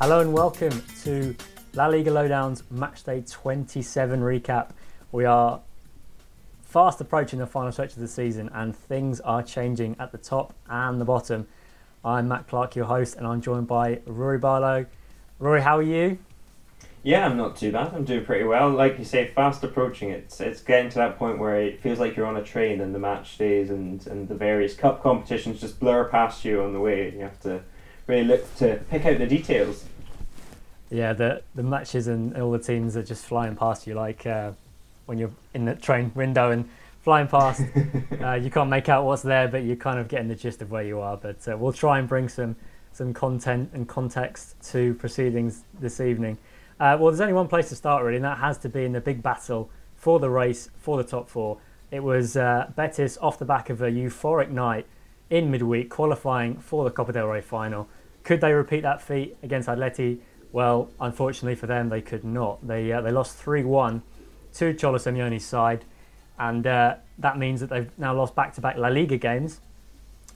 Hello and welcome to La Liga Lowdown's Matchday 27 recap. We are fast approaching the final stretch of the season and things are changing at the top and the bottom. I'm Matt Clark, your host, and I'm joined by Rory Barlow. Rory, how are you? Yeah, I'm not too bad. I'm doing pretty well. Like you say, fast approaching. It's it's getting to that point where it feels like you're on a train and the match days and, and the various cup competitions just blur past you on the way. And you have to really look to pick out the details. Yeah, the the matches and all the teams are just flying past you like uh, when you're in the train window and flying past. uh, you can't make out what's there, but you're kind of getting the gist of where you are. But uh, we'll try and bring some some content and context to proceedings this evening. Uh, well, there's only one place to start really, and that has to be in the big battle for the race for the top four. It was uh, Betis off the back of a euphoric night in midweek, qualifying for the Copa del Rey final. Could they repeat that feat against Atleti? Well, unfortunately for them, they could not. They uh, they lost three one to Cholo Simeone's side, and uh, that means that they've now lost back-to-back La Liga games,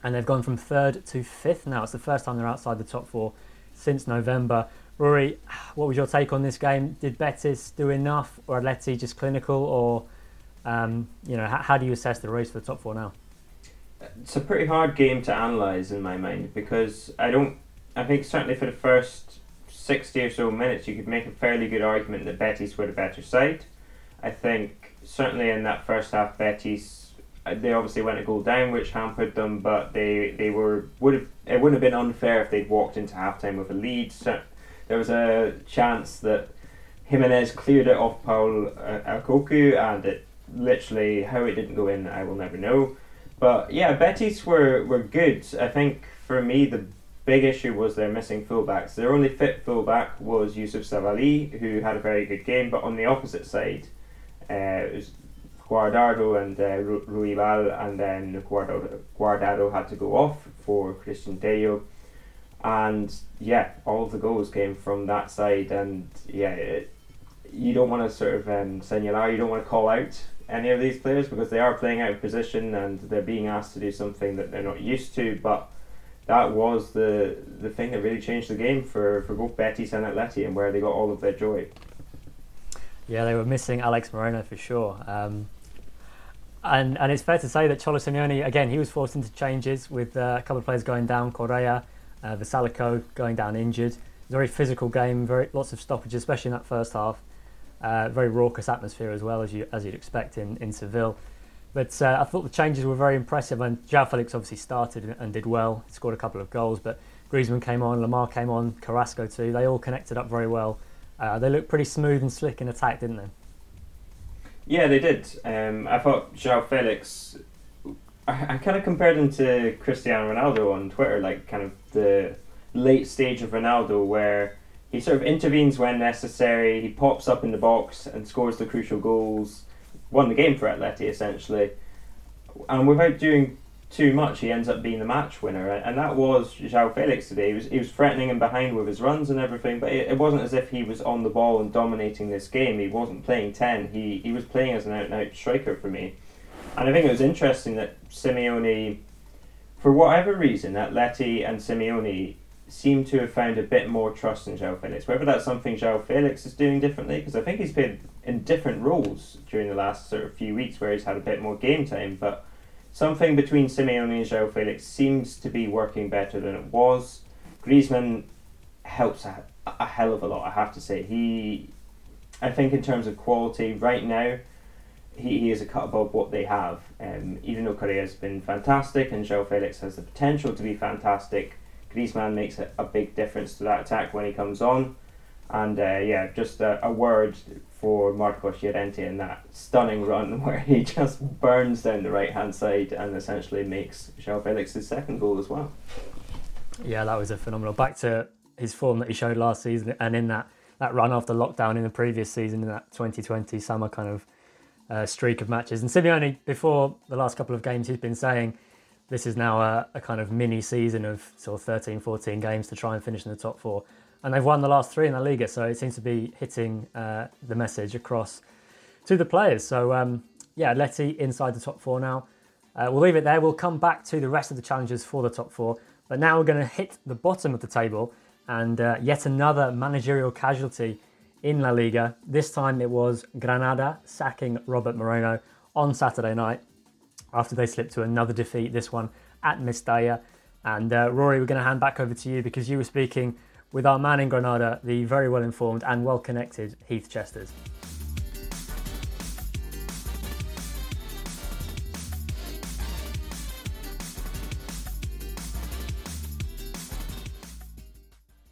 and they've gone from third to fifth now. It's the first time they're outside the top four since November. Rory, what was your take on this game? Did Betis do enough, or Atleti just clinical, or um, you know, how, how do you assess the race for the top four now? It's a pretty hard game to analyse in my mind because I don't. I think certainly for the first sixty or so minutes, you could make a fairly good argument that Betis were the better side. I think certainly in that first half, Betis uh, they obviously went a goal down, which hampered them, but they, they were would have it wouldn't have been unfair if they'd walked into halftime with a lead. So there was a chance that Jimenez cleared it off Paul uh, Alcocu, and it literally how it didn't go in, I will never know. But yeah, Betis were were good. I think for me the big issue was their missing fullbacks. Their only fit fullback was Youssouf Sabaly, who had a very good game, but on the opposite side, uh, it was Guardado and uh, Ru- Ruibal, and then Guardado, Guardado had to go off for Cristian Tello. And yeah, all the goals came from that side, and yeah, it, you don't want to sort of um, señalar, you don't want to call out any of these players because they are playing out of position and they're being asked to do something that they're not used to, but that was the the thing that really changed the game for, for both Betis and Atleti and where they got all of their joy. Yeah, they were missing Alex Moreno for sure. Um, and and it's fair to say that Cholo Simeone, again, he was forced into changes with uh, a couple of players going down, Correa, uh, Vrsaljko going down injured. Very physical game, very lots of stoppages, especially in that first half. Uh, very raucous atmosphere as well as you as you'd expect in in Seville. But uh, I thought the changes were very impressive, and João Felix obviously started and did well. He scored a couple of goals, but Griezmann came on, Lemar came on, Carrasco too. They all connected up very well. Uh, they looked pretty smooth and slick in attack, didn't they? Yeah, they did. Um, I thought João Felix. I, I kind of compared him to Cristiano Ronaldo on Twitter, like kind of the late stage of Ronaldo, where he sort of intervenes when necessary. He pops up in the box and scores the crucial goals, won the game for Atleti essentially, and without doing too much, he ends up being the match winner. And that was João Felix today. He was he was threatening him behind with his runs and everything, but it, it wasn't as if he was on the ball and dominating this game. He wasn't playing ten. He he was playing as an out and out striker for me. And I think it was interesting that Simeone, for whatever reason, Atleti and Simeone seem to have found a bit more trust in João Felix. Whether that's something João Felix is doing differently, because I think he's played in different roles during the last sort of few weeks where he's had a bit more game time, but something between Simeone and João Felix seems to be working better than it was. Griezmann helps a, a hell of a lot, I have to say. He, I think, in terms of quality, right now, he, he is a cut above what they have. Um, even though Correa has been fantastic and João Felix has the potential to be fantastic, Griezmann makes a, a big difference to that attack when he comes on. And uh, yeah, just a, a, word for Marcos Llorente in that stunning run where he just burns down the right hand side and essentially makes João Felix's second goal as well. Yeah, that was a phenomenal. Back to his form that he showed last season and in that, that run after lockdown in the previous season in that 2020 summer kind of uh, streak of matches. And Simeone, before the last couple of games, he's been saying this is now a, a, kind of mini season of sort of 13, 14 games to try and finish in the top four. And they've won the last three in the Liga, so it seems to be hitting uh, the message across to the players. So, um, yeah, Letty inside the top four now. Uh, we'll leave it there. We'll come back to the rest of the challenges for the top four. But now we're going to hit the bottom of the table and uh, yet another managerial casualty in La Liga. This time it was Granada sacking Robert Moreno on Saturday night after they slipped to another defeat, this one at Mestalla. And uh, Rory, we're going to hand back over to you because you were speaking with our man in Granada, the very well informed and well connected Heath Chesters.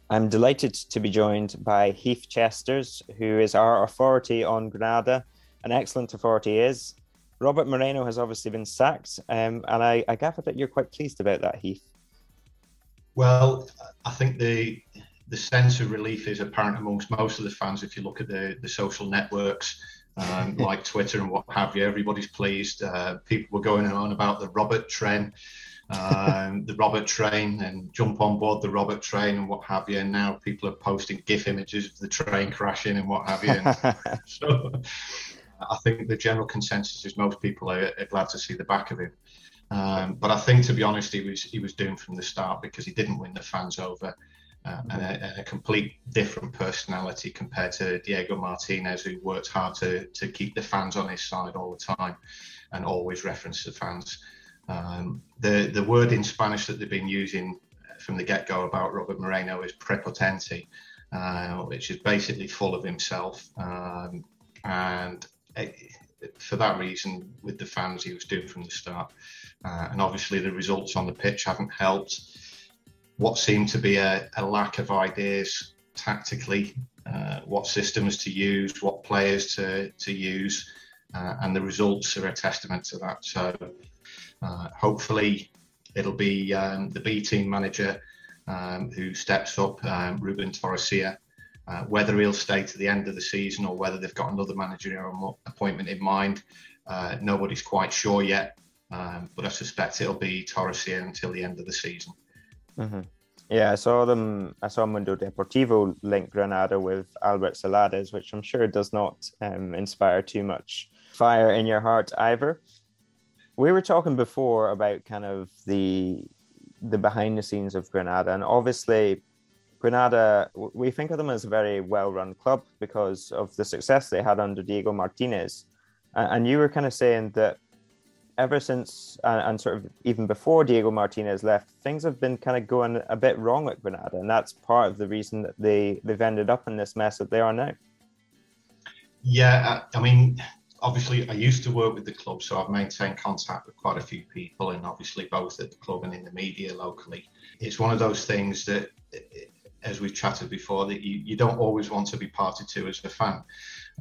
I'm delighted to be joined by Heath Chesters, who is our authority on Granada, an excellent authority is. Robert Moreno has obviously been sacked, um, and I, I gather that you're quite pleased about that, Heath. Well, I think the the sense of relief is apparent amongst most of the fans. If you look at the, the social networks um, like Twitter and what have you, everybody's pleased. Uh, people were going on about the Robert train um, the Robert train and jump on board the Robert train and what have you. And now people are posting GIF images of the train crashing and what have you. So I think the general consensus is most people are, are glad to see the back of him. Um, but I think, to be honest, he was he was doomed from the start because he didn't win the fans over. Uh, and, a, and, a, complete different personality compared to Diego Martinez, who worked hard to to keep the fans on his side all the time, and always reference the fans. Um, the the word in Spanish that they've been using from the get go about Robert Moreno is prepotente, uh, which is basically full of himself. Um, and for that reason, with the fans, he was doomed from the start. Uh, and obviously, the results on the pitch haven't helped. What seemed to be a, a lack of ideas tactically, uh, what systems to use, what players to, to use, uh, and the results are a testament to that. So, uh, hopefully, it'll be um, the B team manager um, who steps up, um, Ruben Torrecilla. Uh, whether he'll stay to the end of the season or whether they've got another managerial appointment in mind, uh, nobody's quite sure yet. Um, but I suspect it'll be Torrecilla until the end of the season. Mm-hmm. Yeah, I saw them. I saw Mundo Deportivo link Granada with Albert Celades, which I'm sure does not um, inspire too much fire in your heart either we were talking before about kind of the the behind the scenes of Granada, and obviously Granada, we think of them as a very well run club because of the success they had under Diego Martinez. And you were kind of saying that ever since and sort of even before Diego Martinez left, things have been kind of going a bit wrong at Granada, and that's part of the reason that they they've ended up in this mess that they are now. Yeah, I mean, obviously I used to work with the club, so I've maintained contact with quite a few people, and obviously both at the club and in the media locally. It's one of those things that, as we've chatted before, that you, you don't always want to be party to as a fan.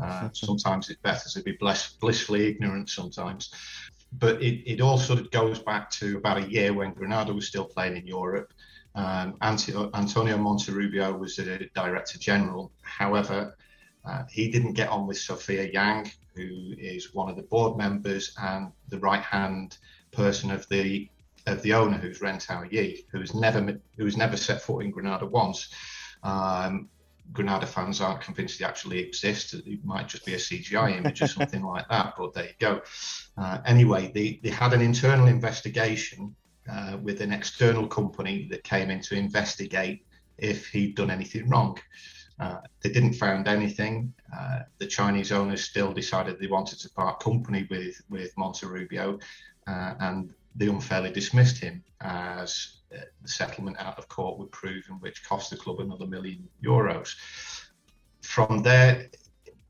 Uh, sometimes it's better to be bliss, blissfully ignorant sometimes. But it, it all sort of goes back to about a year when Granada was still playing in Europe. Um, Antonio Monterrubio was the director general. However, uh, he didn't get on with Sophia Yang, who is one of the board members and the right hand person of the of the owner, who's Rentao Yi, who's never who's never set foot in Granada once. Um, Granada fans aren't convinced he actually exists. It might just be a CGI image or something like that. But there you go. Uh, anyway, they, they had an internal investigation uh, with an external company that came in to investigate if he'd done anything wrong. Uh, they didn't find anything. Uh, the Chinese owners still decided they wanted to part company with with Monterrubio, uh, and they unfairly dismissed him as uh, the settlement out of court would prove, and which cost the club another million euros. From there,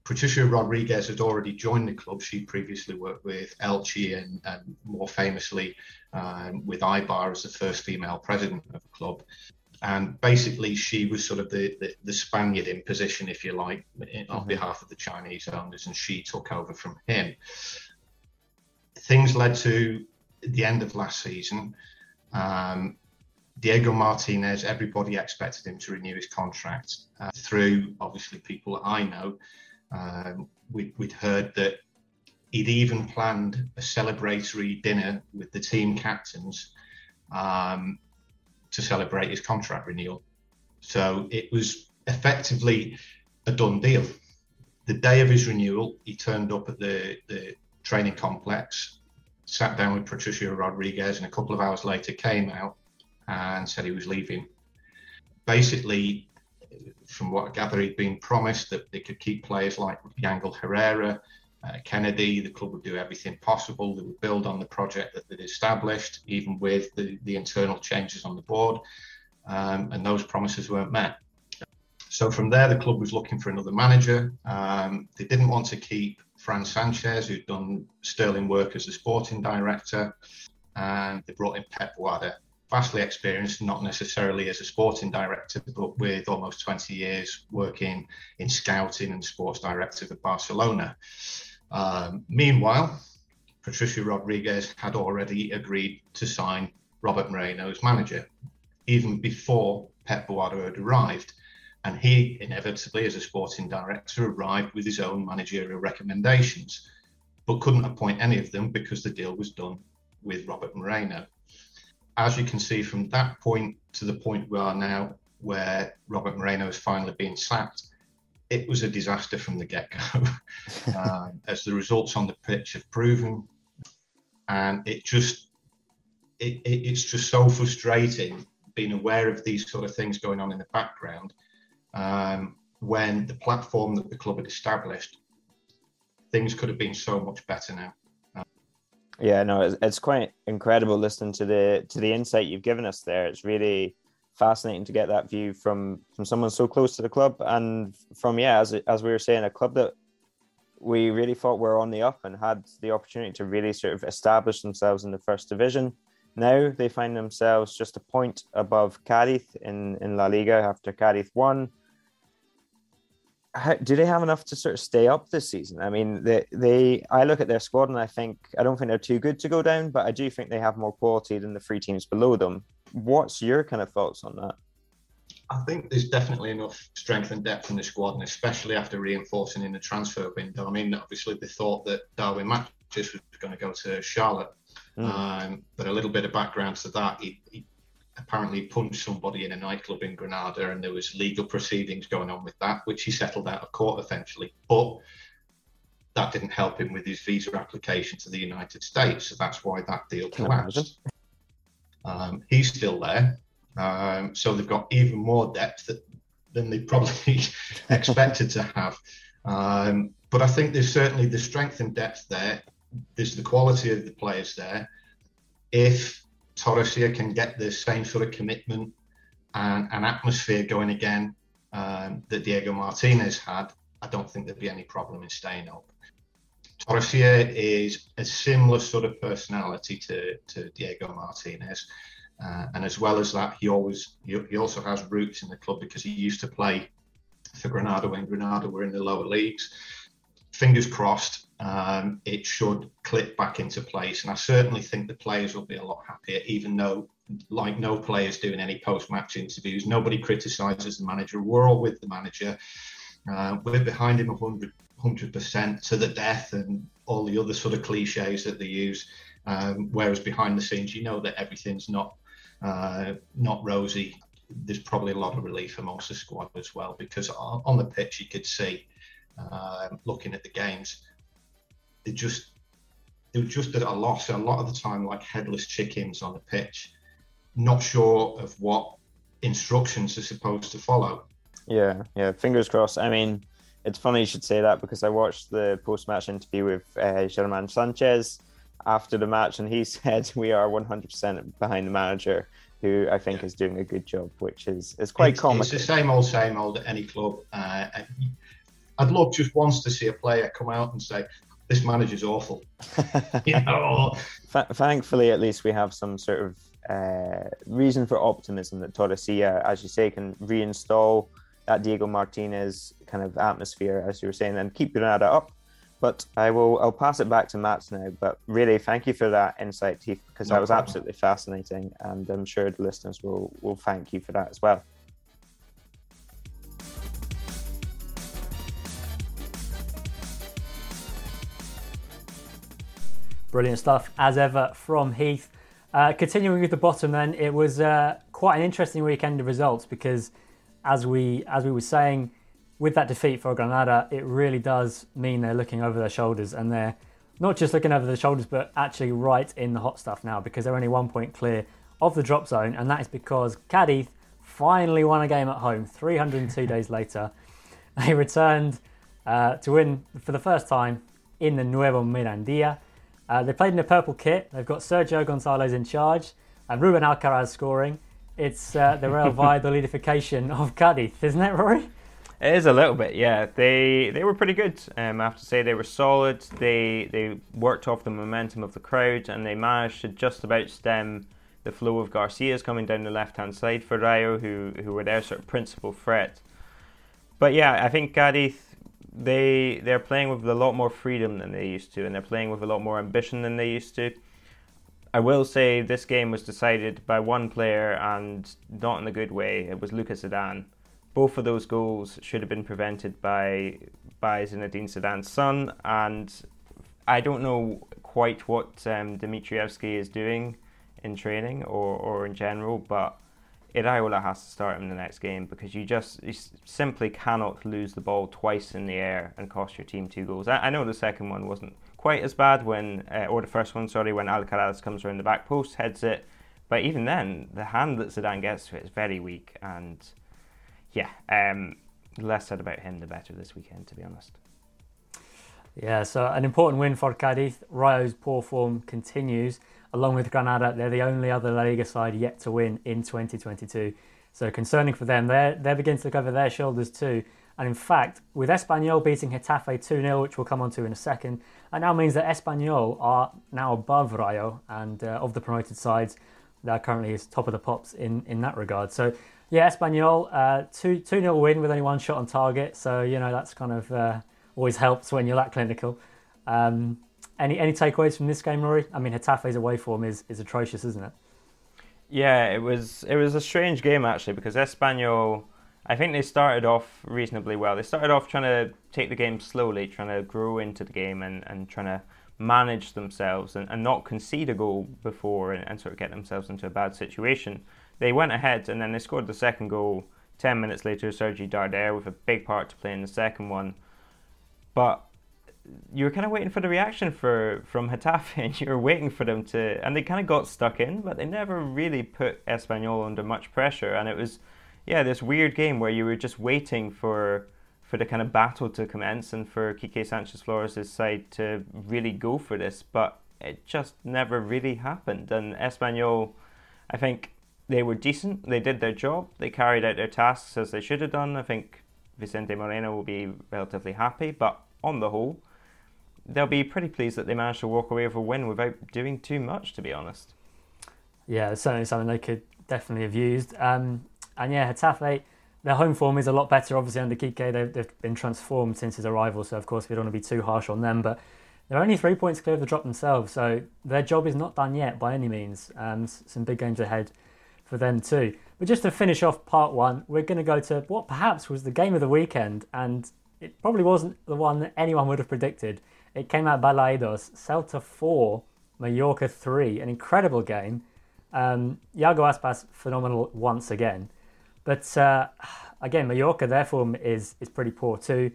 Patricia Rodriguez had already joined the club. She previously worked with Elche and, and more famously um, with Eibar as the first female president of the club. And basically, she was sort of the, the, the Spaniard in position, if you like, on mm-hmm. behalf of the Chinese owners, and she took over from him. Things led to the end of last season. Um, Diego Martinez, everybody expected him to renew his contract. Uh, through obviously people that I know, um, we, would heard that he'd even planned a celebratory dinner with the team captains um, to celebrate his contract renewal. So it was effectively a done deal. The day of his renewal, he turned up at the, the training complex, sat down with Patricia Rodriguez, and a couple of hours later came out and said he was leaving. Basically, from what I gather, he'd been promised that they could keep players like Yangel Herrera, uh, Kennedy. The club would do everything possible. They would build on the project that they'd established, even with the, the internal changes on the board. Um, and those promises weren't met. So from there, the club was looking for another manager. Um, they didn't want to keep Fran Sanchez, who'd done sterling work as the sporting director, and they brought in Pep Boada, vastly experienced, not necessarily as a sporting director, but with almost 20 years working in scouting and sports director for Barcelona. Um, meanwhile, Patricia Rodriguez had already agreed to sign Robert Moreno as manager, even before Pep Boada had arrived. And he inevitably, as a sporting director, arrived with his own managerial recommendations, but couldn't appoint any of them because the deal was done with Robert Moreno as you can see from that point to the point we are now, where Robert Moreno is finally being sacked, it was a disaster from the get go, uh, as the results on the pitch have proven. And it just, it, it, it's just so frustrating being aware of these sort of things going on in the background um, when the platform that the club had established, things could have been so much better now. Yeah, no, it's, it's quite incredible listening to the to the insight you've given us there. It's really fascinating to get that view from from someone so close to the club and from yeah, as as we were saying, a club that we really thought were on the up and had the opportunity to really sort of establish themselves in the first division. Now they find themselves just a point above Cadiz in, in La Liga after Cadiz won how, do they have enough to sort of stay up this season? I mean, they, they I look at their squad and I think I don't think they're too good to go down, but I do think they have more quality than the three teams below them. What's your kind of thoughts on that? I think there's definitely enough strength and depth in the squad, and especially after reinforcing in the transfer window. I mean, obviously they thought that Darwin Machís was going to go to Charlotte, mm. um, but a little bit of background to that, he, he apparently punched somebody in a nightclub in Granada, and there was legal proceedings going on with that, which he settled out of court eventually. But that didn't help him with his visa application to the United States, so that's why that deal collapsed. Um, he's still there, um, so they've got even more depth that, than they probably expected to have. Um, but I think there's certainly the strength and depth there. There's the quality of the players there. If Torrecilla can get the same sort of commitment and, and atmosphere going again um, that Diego Martinez had, I don't think there'd be any problem in staying up. Torrecilla is a similar sort of personality to, to Diego Martinez. Uh, and as well as that, he always he, he, also has roots in the club because he used to play for Granada when Granada were in the lower leagues. Fingers crossed, um, it should click back into place. And I certainly think the players will be a lot happier, even though, like no players doing any post match interviews, nobody criticises the manager. We're all with the manager. Uh, we're behind him 100, 100% to the death and all the other sort of cliches that they use. Um, whereas behind the scenes, you know that everything's not uh, not rosy. There's probably a lot of relief amongst the squad as well because on, on the pitch you could see, uh, looking at the games, they just they were just at a loss a lot of the time, like headless chickens on the pitch, not sure of what instructions are supposed to follow. Yeah, yeah. Fingers crossed. I mean, it's funny you should say that because I watched the post-match interview with uh, German Sanchez after the match, and he said we are 100% behind the manager, who I think yeah. is doing a good job, which is is quite it's, common. It's the same old, same old at any club. Uh, I'd love just once to see a player come out and say, "This manager's awful." you know? Thankfully, at least we have some sort of uh, reason for optimism that Torrecilla, as you say, can reinstall that Diego Martinez kind of atmosphere, as you were saying, and keep Granada up. But I will I'll pass it back to Matt now. But really, thank you for that insight, Heath, because no that was problem. absolutely fascinating, and I'm sure the listeners will will thank you for that as well. Brilliant stuff, as ever, from Heath. Uh, continuing with the bottom, then it was uh, quite an interesting weekend of results because, as we as we were saying, with that defeat for Granada, it really does mean they're looking over their shoulders and they're not just looking over their shoulders, but actually right in the hot stuff now because they're only one point clear of the drop zone, and that is because Cadiz finally won a game at home 302 days later. They returned uh, to win for the first time in the Nuevo Mirandilla. Uh, they played in a purple kit. They've got Sergio Gonzalez in charge and Ruben Alcaraz scoring. It's uh, the Real Valladolidification of Cadiz, isn't it, Rory? It is a little bit, yeah. They they were pretty good. Um, I have to say they were solid. They they worked off the momentum of the crowd and they managed to just about stem the flow of Garcia's coming down the left hand side for Rayo, who who were their sort of principal threat. But yeah, I think Cadiz they they're playing with a lot more freedom than they used to, and they're playing with a lot more ambition than they used to. I will say this game was decided by one player and not in a good way. It was Lucas Zidane. Both of those goals should have been prevented by by Zinedine Zidane's son, and I don't know quite what um, Dimitrievski is doing in training or, or in general, but Iraola has to start him in the next game because you just you simply cannot lose the ball twice in the air and cost your team two goals. I, I know the second one wasn't quite as bad when, uh, or the first one, sorry, when Alcaraz comes around the back post, heads it. But even then, the hand that Zidane gets to it is very weak. And yeah, um, less said about him, the better this weekend, to be honest. Yeah, so an important win for Cadiz. Rayo's poor form continues along with Granada, they're the only other La Liga side yet to win in 2022. So concerning for them, they're, they're beginning to look over their shoulders too. And in fact, with Espanyol beating Getafe 2 0, which we'll come on to in a second, that now means that Espanyol are now above Rayo and uh, of the promoted sides, they're currently is top of the pops in, in that regard. So, yeah, Espanyol, uh, 2 0 win with only one shot on target. So, you know, that's kind of uh, always helps when you're that clinical. Um, any any takeaways from this game, Rory? I mean, Getafe's away form is, is atrocious, isn't it? Yeah, it was it was a strange game actually because Espanyol, I think they started off reasonably well. They started off trying to take the game slowly, trying to grow into the game and, and trying to manage themselves and, and not concede a goal before and, and sort of get themselves into a bad situation. They went ahead and then they scored the second goal. Ten minutes later, Sergi Darder with a big part to play in the second one. But you were kind of waiting for the reaction for from Getafe, and you were waiting for them to, and they kind of got stuck in, but they never really put Espanyol under much pressure, and it was, yeah, this weird game where you were just waiting for for the kind of battle to commence and for Quique Sanchez Flores' side to really go for this, but it just never really happened, and Espanyol, I think they were decent, they did their job, they carried out their tasks as they should have done. I think Vicente Moreno will be relatively happy, but on the whole they'll be pretty pleased that they managed to walk away with a win without doing too much, to be honest. Yeah, it's certainly something they could definitely have used. Um, and yeah, Getafe, their home form is a lot better, obviously, under Quique. They've, they've been transformed since his arrival, so of course we don't want to be too harsh on them. But they're only three points clear of the drop themselves, so their job is not done yet by any means. Um, some big games ahead for them too. But just to finish off part one, we're going to go to what perhaps was the game of the weekend, and it probably wasn't the one that anyone would have predicted. It came out Balaidos, Celta 4, Mallorca 3. An incredible game. Um, Iago Aspas, phenomenal once again. But uh, again, Mallorca, their form is, is pretty poor too.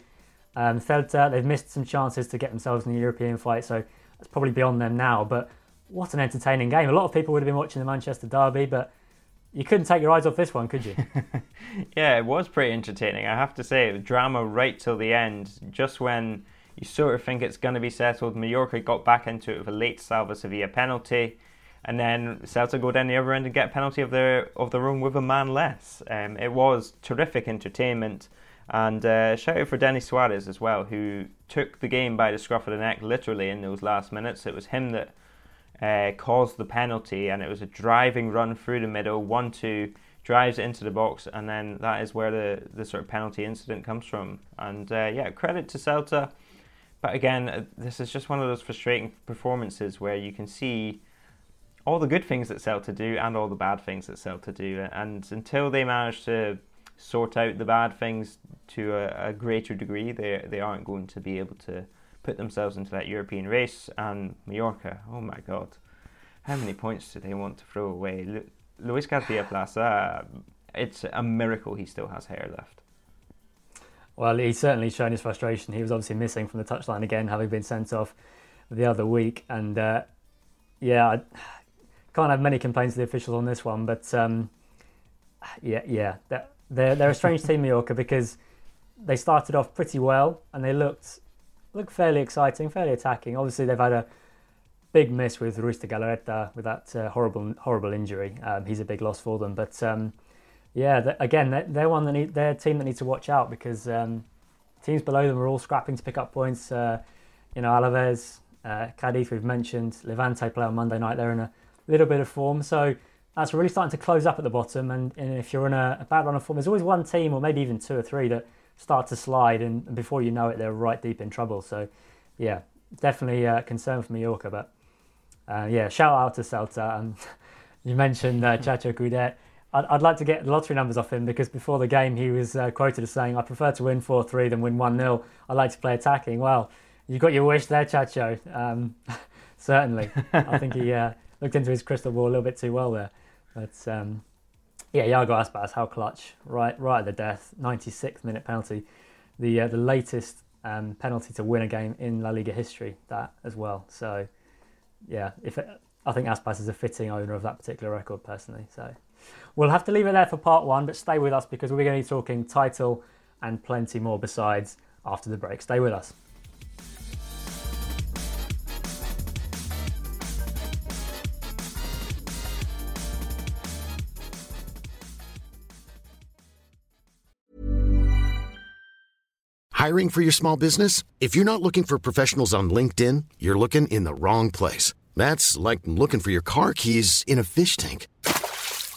Um, Celta, they've missed some chances to get themselves in the European fight, so that's probably beyond them now. But what an entertaining game. A lot of people would have been watching the Manchester Derby, but you couldn't take your eyes off this one, could you? yeah, it was pretty entertaining. I have to say, drama right till the end. Just when you sort of think it's going to be settled, Mallorca got back into it with a late Salva Sevilla penalty, and then Celta go down the other end and get a penalty of their of their own with a man less. Um, it was terrific entertainment. And uh, shout out for Denis Suarez as well, who took the game by the scruff of the neck literally in those last minutes. It was him that uh, caused the penalty, and it was a driving run through the middle, one two drives into the box, and then that is where the, the sort of penalty incident comes from. And uh, yeah, credit to Celta, but again, uh, this is just one of those frustrating performances where you can see all the good things that Celta do and all the bad things that Celta do, and until they manage to sort out the bad things to a, a greater degree, they they aren't going to be able to put themselves into that European race. And Mallorca, oh my God, how many points do they want to throw away? Lu- Luis Garcia Plaza, it's a miracle he still has hair left. Well, he's certainly shown his frustration. He was obviously missing from the touchline again, having been sent off the other week. And uh, yeah, I can't have many complaints to the officials on this one, but um, yeah, yeah, they're they're a strange team, Mallorca, because they started off pretty well and they looked look fairly exciting, fairly attacking. Obviously, they've had a big miss with Ruiz de Galarreta with that uh, horrible horrible injury. Um, he's a big loss for them. But um, yeah, again, they're, they're, one that need, they're a team that needs to watch out because um, teams below them are all scrapping to pick up points. Uh, you know, Alaves, uh, Cadiz, we've mentioned. Levante play on Monday night. They're in a little bit of form. So that's really starting to close up at the bottom. And, and if you're in a, a bad run of form, there's always one team or maybe even two or three that start to slide, and, and before you know it, they're right deep in trouble. So, yeah, definitely a concern for Mallorca. But uh, yeah, shout out to Celta. And you mentioned uh, Chacho Coudet. I'd, I'd, like to get the lottery numbers off him because before the game he was uh, quoted as saying, "I prefer to win four three than win one 0 I like to play attacking." Well, you got your wish there, Chacho. Um, certainly, I think he uh, looked into his crystal ball a little bit too well there. But um, yeah, Iago Aspas, how clutch! Right, right at the death, 96th minute penalty, the uh, the latest um, penalty to win a game in La Liga history. That as well. So yeah, if it, I think Aspas is a fitting owner of that particular record personally. So we'll have to leave it there for part one, but stay with us because we're going to be talking title and plenty more besides after the break. Stay with us. Hiring for your small business? If you're not looking for professionals on LinkedIn, you're looking in the wrong place. That's like looking for your car keys in a fish tank.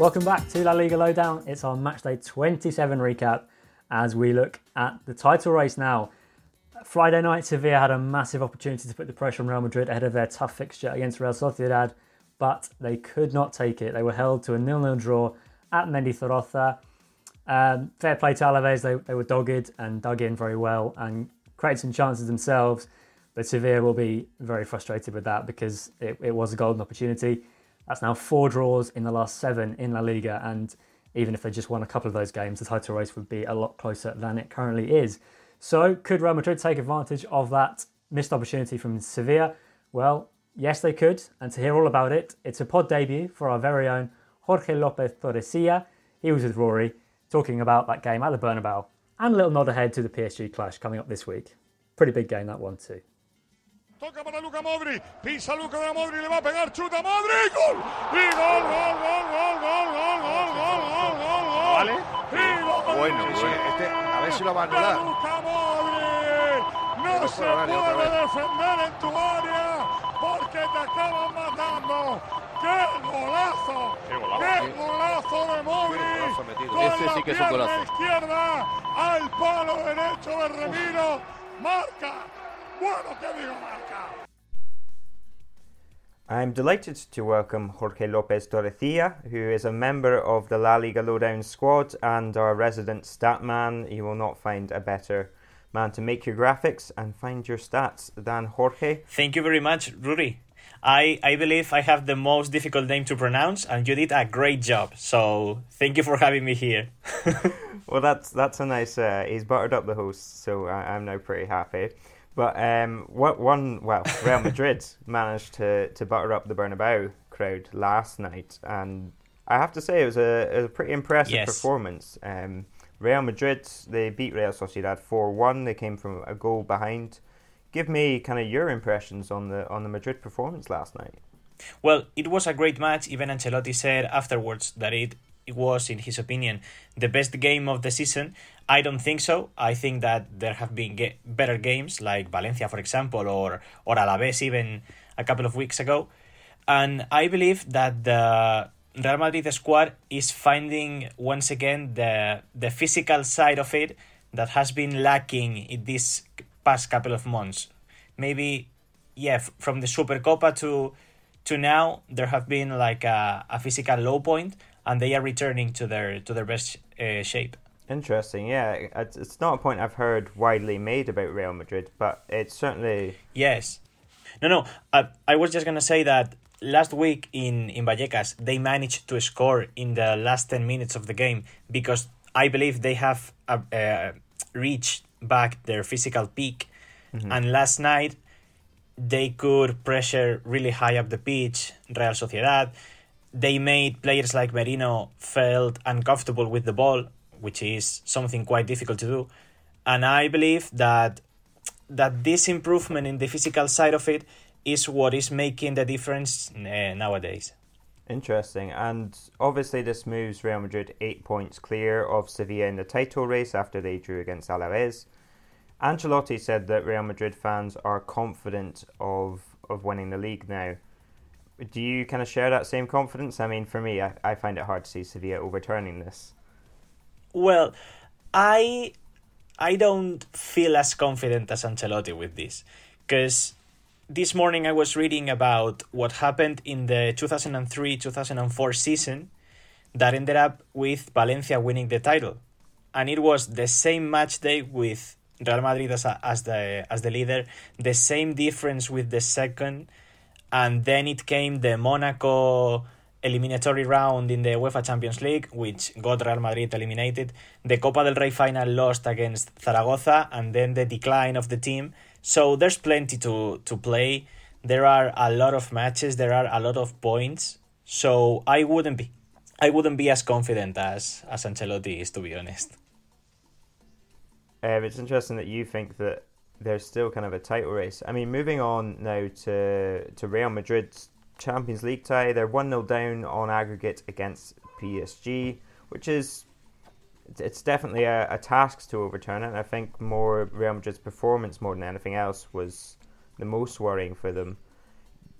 Welcome back to La Liga Lowdown. It's our matchday 27 recap as we look at the title race now. Friday night, Sevilla had a massive opportunity to put the pressure on Real Madrid ahead of their tough fixture against Real Sociedad, but they could not take it. They were held to a nil-nil draw at Mendizorroza. Um, fair play to Alaves, they, they were dogged and dug in very well and created some chances themselves. But Sevilla will be very frustrated with that because it, it was a golden opportunity. That's now four draws in the last seven in La Liga, and even if they just won a couple of those games, the title race would be a lot closer than it currently is. So, could Real Madrid take advantage of that missed opportunity from Sevilla? Well, yes, they could. And to hear all about it, it's a pod debut for our very own Jorge Lopez Torrecilla. He was with Rory talking about that game at the Bernabeu and a little nod ahead to the PSG clash coming up this week. Pretty big game, that one, too. Toca para Luca Modri, pisa Luca de Modri, le va a pegar, chuta Modri, gol! Y gol, gol, gol, gol, gol, gol, gol, gol, gol, gol, gol. ¿Vale? Bueno, este, a ver si lo va a anular. Luca Modri. No se puede defender en tu área porque te acaban matando. ¡Qué golazo! Qué golazo, ¡Qué golazo de Modri! Golazo. Con Ese sí que es un golazo. izquierda al palo derecho de Remiro. Marca. Bueno, ¿qué digo marca? I'm delighted to welcome Jorge Lopez Torrecilla, who is a member of the La Liga Lowdown squad and our resident stat man. You will not find a better man to make your graphics and find your stats than Jorge. Thank you very much, Ruri. I, I believe I have the most difficult name to pronounce, and you did a great job. So thank you for having me here. Well, that's that's a nice. Uh, he's buttered up the host, so I, I'm now pretty happy. But um, what one? Well, Real Madrid managed to to butter up the Bernabeu crowd last night, and I have to say it was a, it was a pretty impressive Yes. performance. Um, Real Madrid they beat Real Sociedad four one. They came from a goal behind. Give me kind of your impressions on the on the Madrid performance last night. Well, it was a great match. Even Ancelotti said afterwards that it, it was, in his opinion, the best game of the season. I don't think so. I think that there have been better games, like Valencia, for example, or or Alaves even a couple of weeks ago. And I believe that the Real Madrid squad is finding once again the the physical side of it that has been lacking in this past couple of months. Maybe, yeah, from the Supercopa to to now there have been like a, a physical low point and they are returning to their to their best uh, shape. Interesting, yeah. It's, it's not a point I've heard widely made about Real Madrid, but it's certainly yes. No no I, I was just gonna say that last week in in vallecas they managed to score in the last 10 minutes of the game because i believe they have uh, uh, reached back their physical peak. And last night they could pressure really high up the pitch real sociedad they made players like Merino felt uncomfortable with the ball, which is something quite difficult to do. And I believe that that this improvement in the physical side of it is what is making the difference uh, nowadays. Interesting. And obviously, this moves Real Madrid eight points clear of Sevilla in the title race after they drew against Alaves. Ancelotti said that Real Madrid fans are confident of, of winning the league now. Do you kind of share that same confidence? I mean, for me, I, I find it hard to see Sevilla overturning this. Well, I I don't feel as confident as Ancelotti with this because this morning I was reading about what happened in the 2003-2004 season that ended up with Valencia winning the title. And it was the same match day with Real Madrid as, as the as the leader, the same difference with the second, and then it came the Monaco eliminatory round in the UEFA Champions League, which got Real Madrid eliminated, the Copa del Rey final lost against Zaragoza, and then the decline of the team. So there's plenty to, to play. There are a lot of matches, there are a lot of points. So I wouldn't be I wouldn't be as confident as, as Ancelotti is to be honest. Um, it's interesting that you think that there's still kind of a title race. I mean, moving on now to to Real Madrid's Champions League tie, they're one 0 down on aggregate against PSG, which is it's- definitely a, a task to overturn it. I think more Real Madrid's performance more than anything else was the most worrying for them.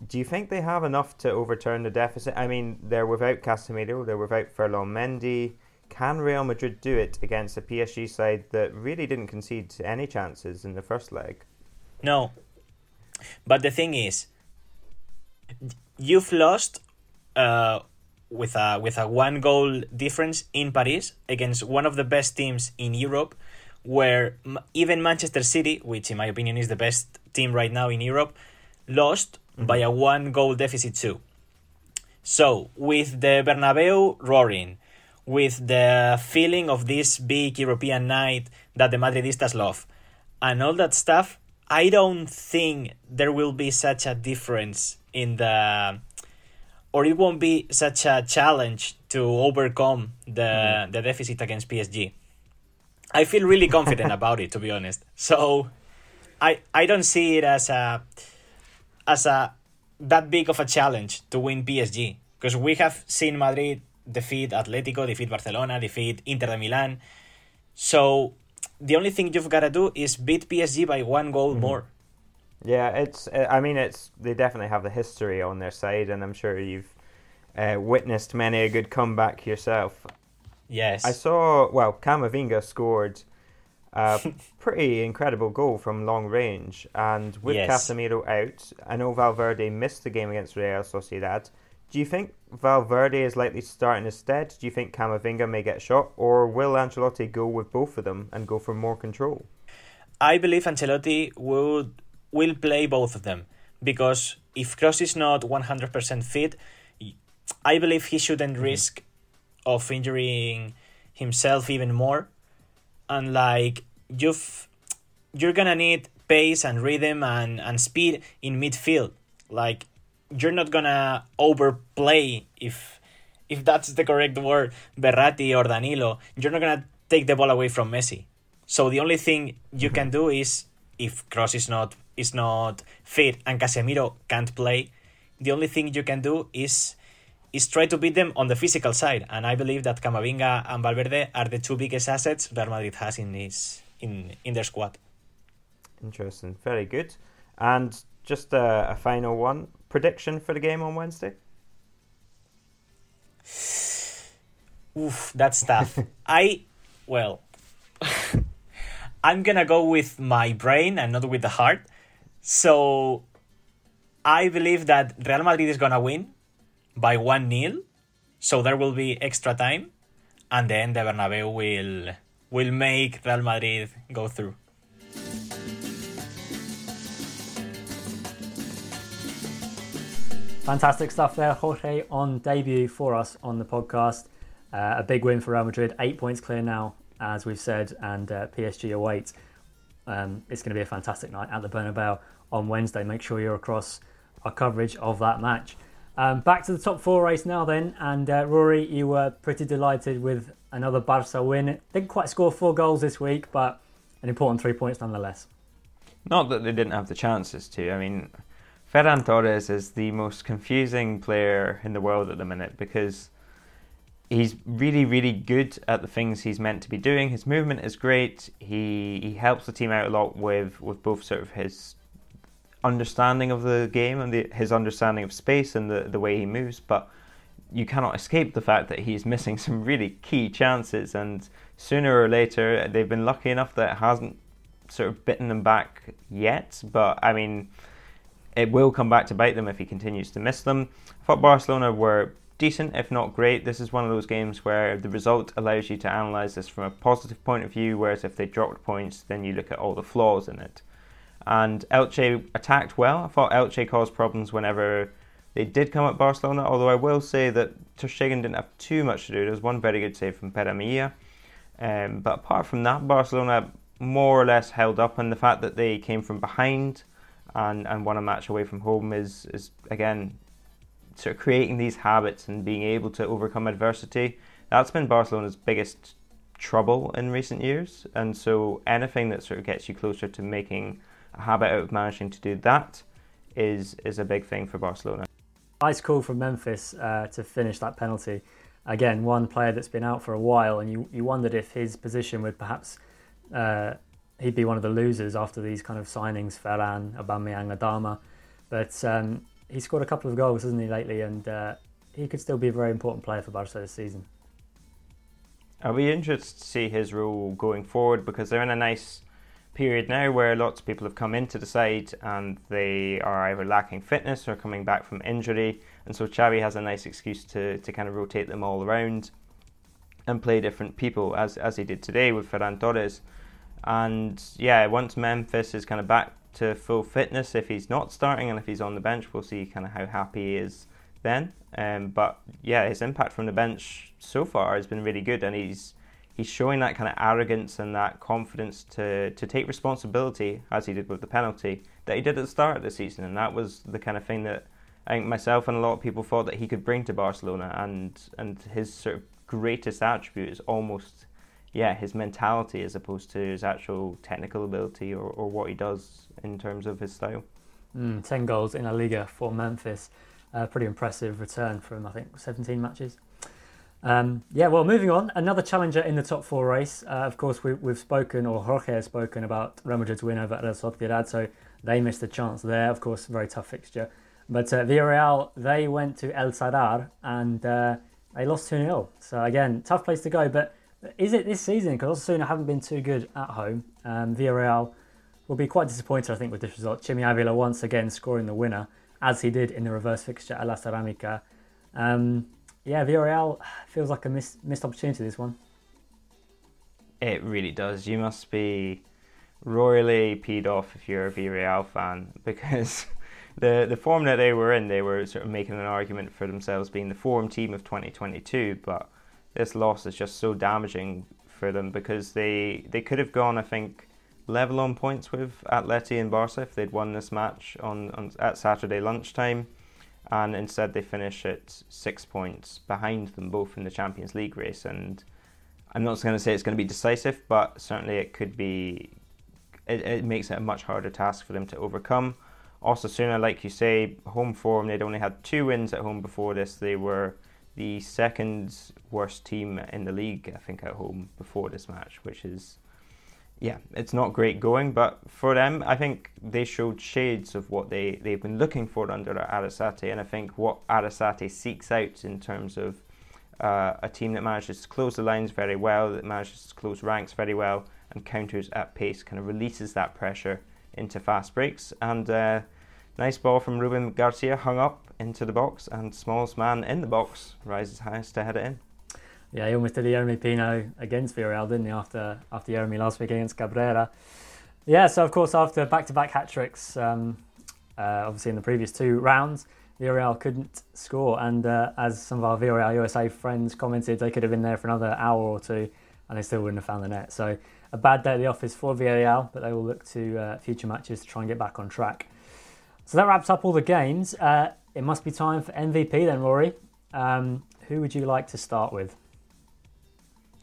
Do you think they have enough to overturn the deficit? I mean, they're without Casemiro, they're without Ferland Mendy. Can Real Madrid do it against a PSG side that really didn't concede any chances in the first leg? No. But the thing is, you've lost uh, with a with a one goal difference in Paris against one of the best teams in Europe, where m- even Manchester City, which in my opinion is the best team right now in Europe, lost by a one goal deficit too. So with the Bernabeu roaring, with the feeling of this big European night that the Madridistas love, and all that stuff, I don't think there will be such a difference in the or it won't be such a challenge to overcome the mm. the deficit against PSG. I feel really confident about it to be honest. So I I don't see it as a as a that big of a challenge to win PSG because we have seen Madrid defeat Atletico, defeat Barcelona, defeat Inter de Milan. So the only thing you've got to do is beat PSG by one goal more. Yeah, it's. uh, I mean, it's. They definitely have the history on their side, and I'm sure you've uh, witnessed many a good comeback yourself. Yes. I saw. Well, Camavinga scored a pretty incredible goal from long range, and with Yes. Casemiro out, I know Valverde missed the game against Real Sociedad. Do you think Valverde is likely to start in his stead? Do you think Camavinga may get shot, or will Ancelotti go with both of them and go for more control? I believe Ancelotti would will play both of them because if Kroos is not 100% fit, I believe he shouldn't mm-hmm. risk of injuring himself even more. And like you've you're gonna need pace and rhythm and, and speed in midfield. Like you're not gonna overplay if if that's the correct word, Verratti or Danilo. You're not gonna take the ball away from Messi. So the only thing you can do is if Kroos is not is not fit and Casemiro can't play, the only thing you can do is is try to beat them on the physical side. And I believe that Camavinga and Valverde are the two biggest assets Real Madrid has in his in in their squad. Interesting, very good. And just a, a final one prediction for the game on Wednesday. Oof, that's tough. I well I'm gonna go with my brain and not with the heart. So I believe that Real Madrid is gonna win by one 0 So there will be extra time, and then the Bernabeu will will make Real Madrid go through. Fantastic stuff there, Jorge, on debut for us on the podcast. Uh, a big win for Real Madrid, eight points clear now, as we've said, and uh, PSG awaits. Um, it's going to be a fantastic night at the Bernabeu on Wednesday. Make sure you're across our coverage of that match. Um, back to the top four race now, then, and uh, Rory, you were pretty delighted with another Barca win. Didn't quite score four goals this week, but an important three points nonetheless. Not that they didn't have the chances to. I mean, Ferran Torres is the most confusing player in the world at the minute because he's really, really good at the things he's meant to be doing. His movement is great. He he helps the team out a lot with with both sort of his understanding of the game and the, his understanding of space and the, the way he moves. But you cannot escape the fact that he's missing some really key chances. And sooner or later, they've been lucky enough that it hasn't sort of bitten them back yet. But I mean, it will come back to bite them if he continues to miss them. I thought Barcelona were decent, if not great. This is one of those games where the result allows you to analyse this from a positive point of view, whereas if they dropped points, then you look at all the flaws in it. And Elche attacked well. I thought Elche caused problems whenever they did come at Barcelona, although I will say that Ter didn't have too much to do. There was one very good save from Pere Milla. Um, but apart from that, Barcelona more or less held up, and the fact that they came from behind and, and won a match away from home is, is again sort of creating these habits and being able to overcome adversity. That's been Barcelona's biggest trouble in recent years, and so anything that sort of gets you closer to making a habit out of managing to do that is is a big thing for Barcelona. Nice call from Memphis uh, to finish that penalty. Again, one player that's been out for a while, and you, you wondered if his position would perhaps uh, he'd be one of the losers after these kind of signings, Ferran, Aubameyang, Adama. But um, he scored a couple of goals, hasn't he, lately? And uh, he could still be a very important player for Barca this season. I'll be interested to see his role going forward because they're in a nice period now where lots of people have come into the side and they are either lacking fitness or coming back from injury, and so Xavi has a nice excuse to, to kind of rotate them all around and play different people as as he did today with Ferran Torres. And yeah, once Memphis is kind of back to full fitness, if he's not starting and if he's on the bench, we'll see kind of how happy he is then. Um, but yeah, his impact from the bench so far has been really good, and he's he's showing that kind of arrogance and that confidence to to take responsibility as he did with the penalty that he did at the start of the season, and that was the kind of thing that I think myself and a lot of people thought that he could bring to Barcelona, and and his sort of greatest attribute is almost yeah his mentality as opposed to his actual technical ability or, or what he does in terms of his style. Mm, Ten goals in La Liga for Memphis. Uh, pretty impressive return from I think 17 matches. Um, yeah, well, moving on. Another challenger in the top four race. Uh, of course, we, have spoken, or Jorge has spoken about Real Madrid's win over Real Sociedad, so they missed a chance there. Of course, very tough fixture. But uh, Villarreal, they went to El Sadar and uh, they lost 2 0. So, again, tough place to go. But is it this season? Because Osasuna haven't been too good at home. Um, Villarreal will be quite disappointed, I think, with this result. Chimy Avila once again scoring the winner, as he did in the reverse fixture at La Ceramica. Um, yeah, Villarreal feels like a missed, missed opportunity this one. It really does. You must be royally peed off if you're a Villarreal fan because the the form that they were in, they were sort of making an argument for themselves being the form team of 2022. But this loss is just so damaging for them because they they could have gone, I think, level on points with Atleti and Barca if they'd won this match on, on at Saturday lunchtime and instead they finish at six points behind them both in the Champions League race. And I'm not going to say it's going to be decisive, but certainly it could be. It, it makes it a much harder task for them to overcome. Osasuna, like you say, home form. They'd only had two wins at home before this. They were the second worst team in the league, I think, at home before this match, which is yeah, it's not great going, but for them, I think they showed shades of what they, they've been looking for under Arrasate. And I think what Arrasate seeks out in terms of uh, a team that manages to close the lines very well, that manages to close ranks very well, and counters at pace, kind of releases that pressure into fast breaks. And uh, nice ball from Ruben Garcia hung up into the box, and smallest man in the box rises highest to head it in. Yeah, he almost did a Yeremy Pino against Villarreal, didn't he, after, after Yeremy last week against Cabrera. Yeah, so of course, after back to back hat tricks, um, uh, obviously in the previous two rounds, Villarreal couldn't score. And uh, as some of our Villarreal USA friends commented, they could have been there for another hour or two and they still wouldn't have found the net. So a bad day at the office for Villarreal, but they will look to uh, future matches to try and get back on track. So that wraps up all the games. Uh, it must be time for MVP then, Rory. Um, who would you like to start with?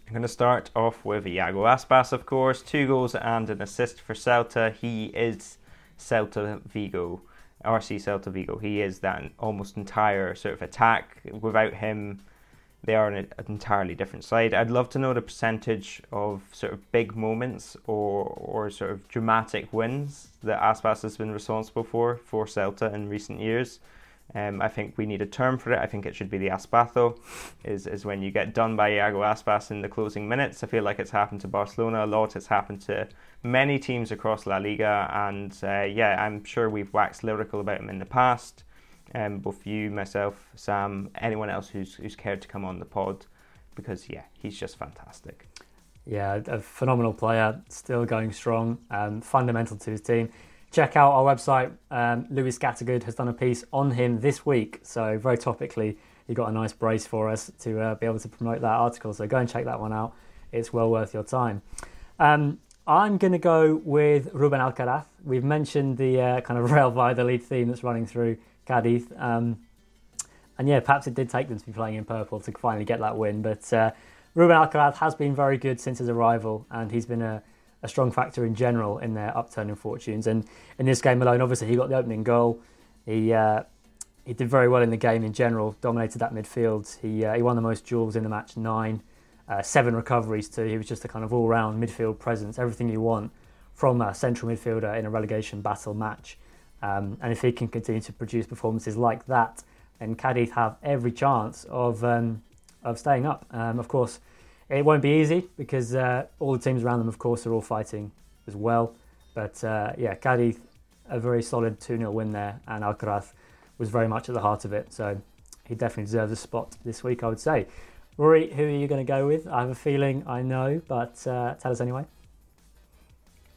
I'm going to start off with Iago Aspas, of course. Two goals and an assist for Celta. He is Celta Vigo, RC Celta Vigo. He is that almost entire sort of attack. Without him, they are an entirely different side. I'd love to know the percentage of sort of big moments or, or sort of dramatic wins that Aspas has been responsible for for Celta in recent years. Um, I think we need a term for it. I think it should be the Aspazo, is, is when you get done by Iago Aspas in the closing minutes. I feel like it's happened to Barcelona a lot. It's happened to many teams across La Liga. And uh, yeah, I'm sure we've waxed lyrical about him in the past. Um, both you, myself, Sam, anyone else who's, who's cared to come on the pod, because yeah, he's just fantastic. Yeah, a phenomenal player, still going strong, um, fundamental to his team check out our website. Um, Louis Scattergood has done a piece on him this week, so very topically, he got a nice brace for us to uh, be able to promote that article. So go and check that one out. It's well worth your time. Um, I'm going to go with Ruben Alcaraz. We've mentioned the uh, kind of rail via the lead theme that's running through Cadiz. Um, and yeah, perhaps it did take them to be playing in purple to finally get that win. But uh, Ruben Alcaraz has been very good since his arrival, and he's been a a strong factor in general in their upturning fortunes. And in this game alone, obviously, he got the opening goal. He uh, he did very well in the game in general, dominated that midfield. He uh, he won the most duels in the match, nine, uh, seven recoveries too. He was just a kind of all-round midfield presence, everything you want from a central midfielder in a relegation battle match. Um, and if he can continue to produce performances like that, then Cadiz have every chance of um, of staying up. Um, of course, it won't be easy because uh, all the teams around them, of course, are all fighting as well. But uh, yeah, Cadiz, a very solid 2 0 win there, and Alcaraz was very much at the heart of it. So he definitely deserves a spot this week, I would say. Rory, who are you going to go with? I have a feeling I know, but uh, tell us anyway.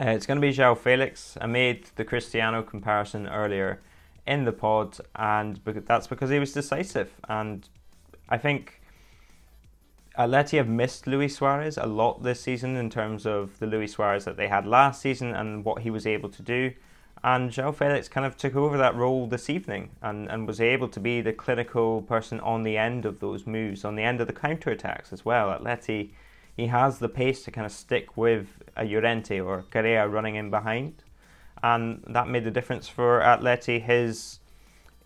Uh, it's going to be João Felix. I made the Cristiano comparison earlier in the pod, and that's because he was decisive. And I think Atleti have missed Luis Suarez a lot this season in terms of the Luis Suarez that they had last season and what he was able to do. And João Felix kind of took over that role this evening and, and was able to be the clinical person on the end of those moves, on the end of the counter attacks as well. Atleti, he has the pace to kind of stick with a Llorente or Correa running in behind. And that made the difference for Atleti, his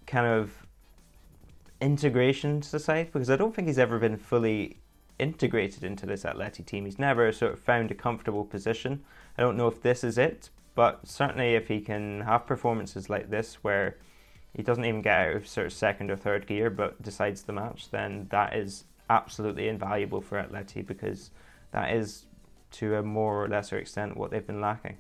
kind of integration to the side, because I don't think he's ever been fully integrated into this Atleti team. He's never sort of found a comfortable position. I don't know if this is it, but certainly, if he can have performances like this where he doesn't even get out of sort of second or third gear but decides the match, then that is absolutely invaluable for Atleti because that is to a more or lesser extent what they've been lacking.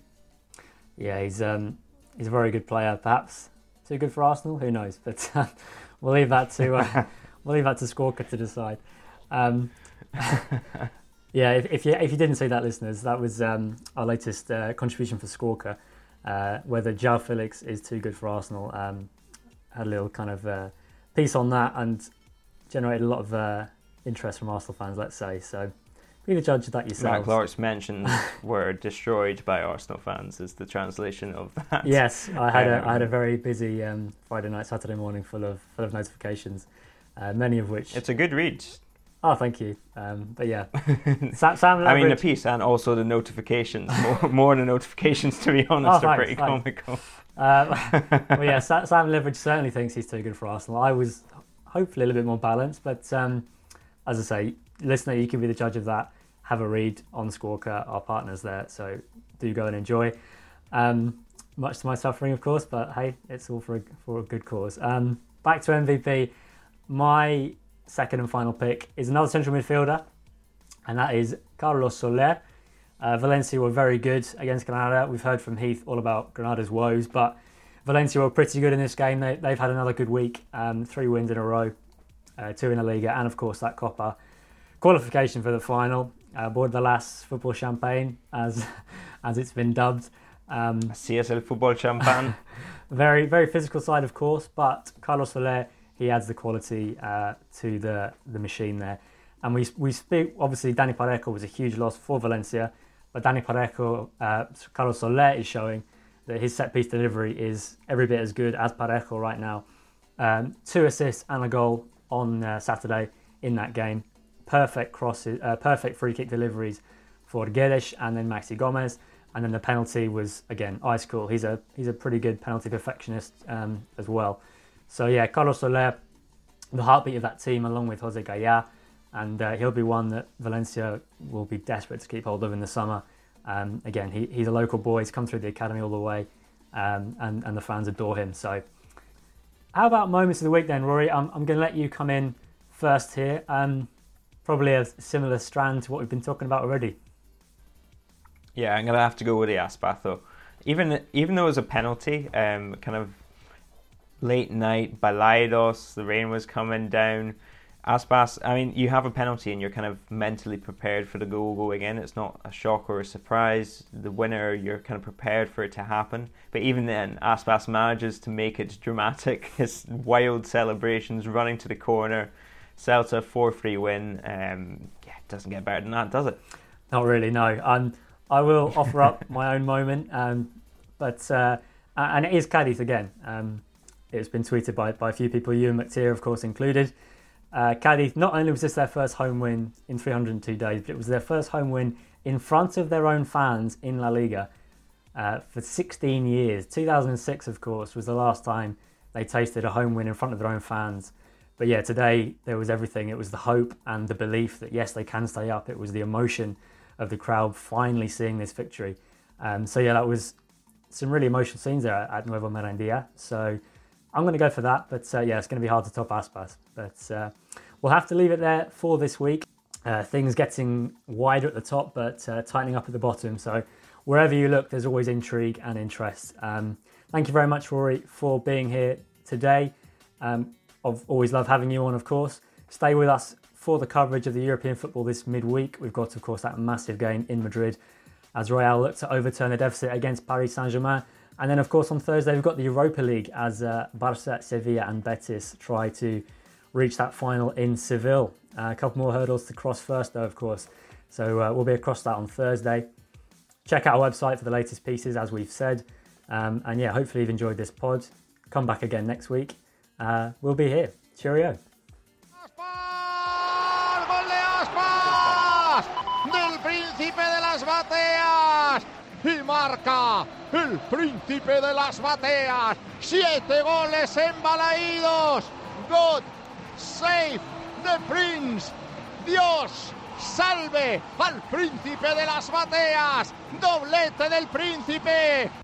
Yeah, he's um, he's a very good player. Perhaps too good for Arsenal. Who knows? But uh, we'll leave that to uh, we'll leave that to Squawka to decide. Um, yeah, if, if, you if you didn't see that, listeners, that was um, our latest uh, contribution for Squawka. Uh, whether João Felix is too good for Arsenal. Um, had a little kind of uh, piece on that and generated a lot of uh, interest from Arsenal fans, let's say. So be the judge of that yourself. Matt Clark's mentions were destroyed by Arsenal fans is the translation of that. Yes, I had um, a I had a very busy um, Friday night, Saturday morning full of full of notifications, uh, many of which. It's a good read. Oh, thank you. Um, but yeah, Sam, Sam I mean, the piece and also the notifications. more, more the notifications, to be honest, oh, are pretty thanks. comical. Uh, well, yeah, Sam, Sam Leveridge certainly thinks he's too good for Arsenal. I was hopefully a little bit more balanced, but um, as I say, listener, you can be the judge of that. Have a read on Squawka, our partners there. So do go and enjoy. Um, much to my suffering, of course, but hey, it's all for a, for a good cause. Um, back to MVP. My second and final pick is another central midfielder, and that is Carlos Soler. Uh, Valencia were very good against Granada. We've heard from Heath all about Granada's woes, but Valencia were pretty good in this game. They, have had another good week, um, three wins in a row, uh, two in the Liga, and of course that Copa qualification for the final. Uh, last football champagne, as as it's been dubbed. Um, CSL football champagne. very very physical side, of course, but Carlos Soler he adds the quality uh, to the the machine there. And we we speak obviously Dani Parejo was a huge loss for Valencia, but Dani Parejo, uh, Carlos Soler is showing that his set piece delivery is every bit as good as Parejo right now. Um, two assists and a goal on uh, Saturday in that game. Perfect crosses, uh, perfect free kick deliveries for Guedes and then Maxi Gomez. And then the penalty was again ice cool. He's a he's a pretty good penalty perfectionist um, as well. So yeah, Carlos Soler, the heartbeat of that team, along with Jose Gaya, and uh, he'll be one that Valencia will be desperate to keep hold of in the summer. Um, again, he, he's a local boy. He's come through the academy all the way, um, and and the fans adore him. So, how about moments of the week then, Rory? I'm I'm going to let you come in first here. Um, probably a similar strand to what we've been talking about already. Yeah, I'm going to have to go with the Aspas though. Even even though it was a penalty, um, kind of late night, Balaidos, the rain was coming down. Aspas, I mean, you have a penalty and you're kind of mentally prepared for the goal going in. It's not a shock or a surprise. The winner, you're kind of prepared for it to happen. But even then, Aspas manages to make it dramatic. His wild celebrations, running to the corner. Celta 4 3 win. Um, yeah, it doesn't get better than that, does it? Not really, no. Um, I will offer up my own moment, um, but uh, and it is Cadiz again. Um, it's been tweeted by, by a few people, Euan McTear, of course, included. Uh, Cadiz, not only was this their first home win in 302 days, but it was their first home win in front of their own fans in La Liga uh, for 16 years. 2006, of course, was the last time they tasted a home win in front of their own fans. But yeah, today there was everything. It was the hope and the belief that yes, they can stay up. It was the emotion of the crowd finally seeing this victory. Um, so yeah, that was some really emotional scenes there at Nuevo Mirandilla. So I'm going to go for that, but uh, yeah, it's going to be hard to top Aspas. But uh, we'll have to leave it there for this week. Uh, things getting wider at the top, but uh, tightening up at the bottom. So wherever you look, there's always intrigue and interest. Um, thank you very much, Rory, for being here today. Um, I've always loved having you on, of course. Stay with us for the coverage of the European football this midweek. We've got, of course, that massive game in Madrid as Real look to overturn the deficit against Paris Saint Germain. And then, of course, on Thursday, we've got the Europa League as uh, Barca, Sevilla, and Betis try to reach that final in Seville. Uh, a couple more hurdles to cross first, though, of course. So uh, we'll be across that on Thursday. Check out our website for the latest pieces, as we've said. Um, and yeah, hopefully you've enjoyed this pod. Come back again next week. Uh, we'll be here. Cheerio. del y marca el príncipe de las bateas. Siete goles embalaídos. God save the prince. Dios salve al príncipe de las bateas. Doblete del príncipe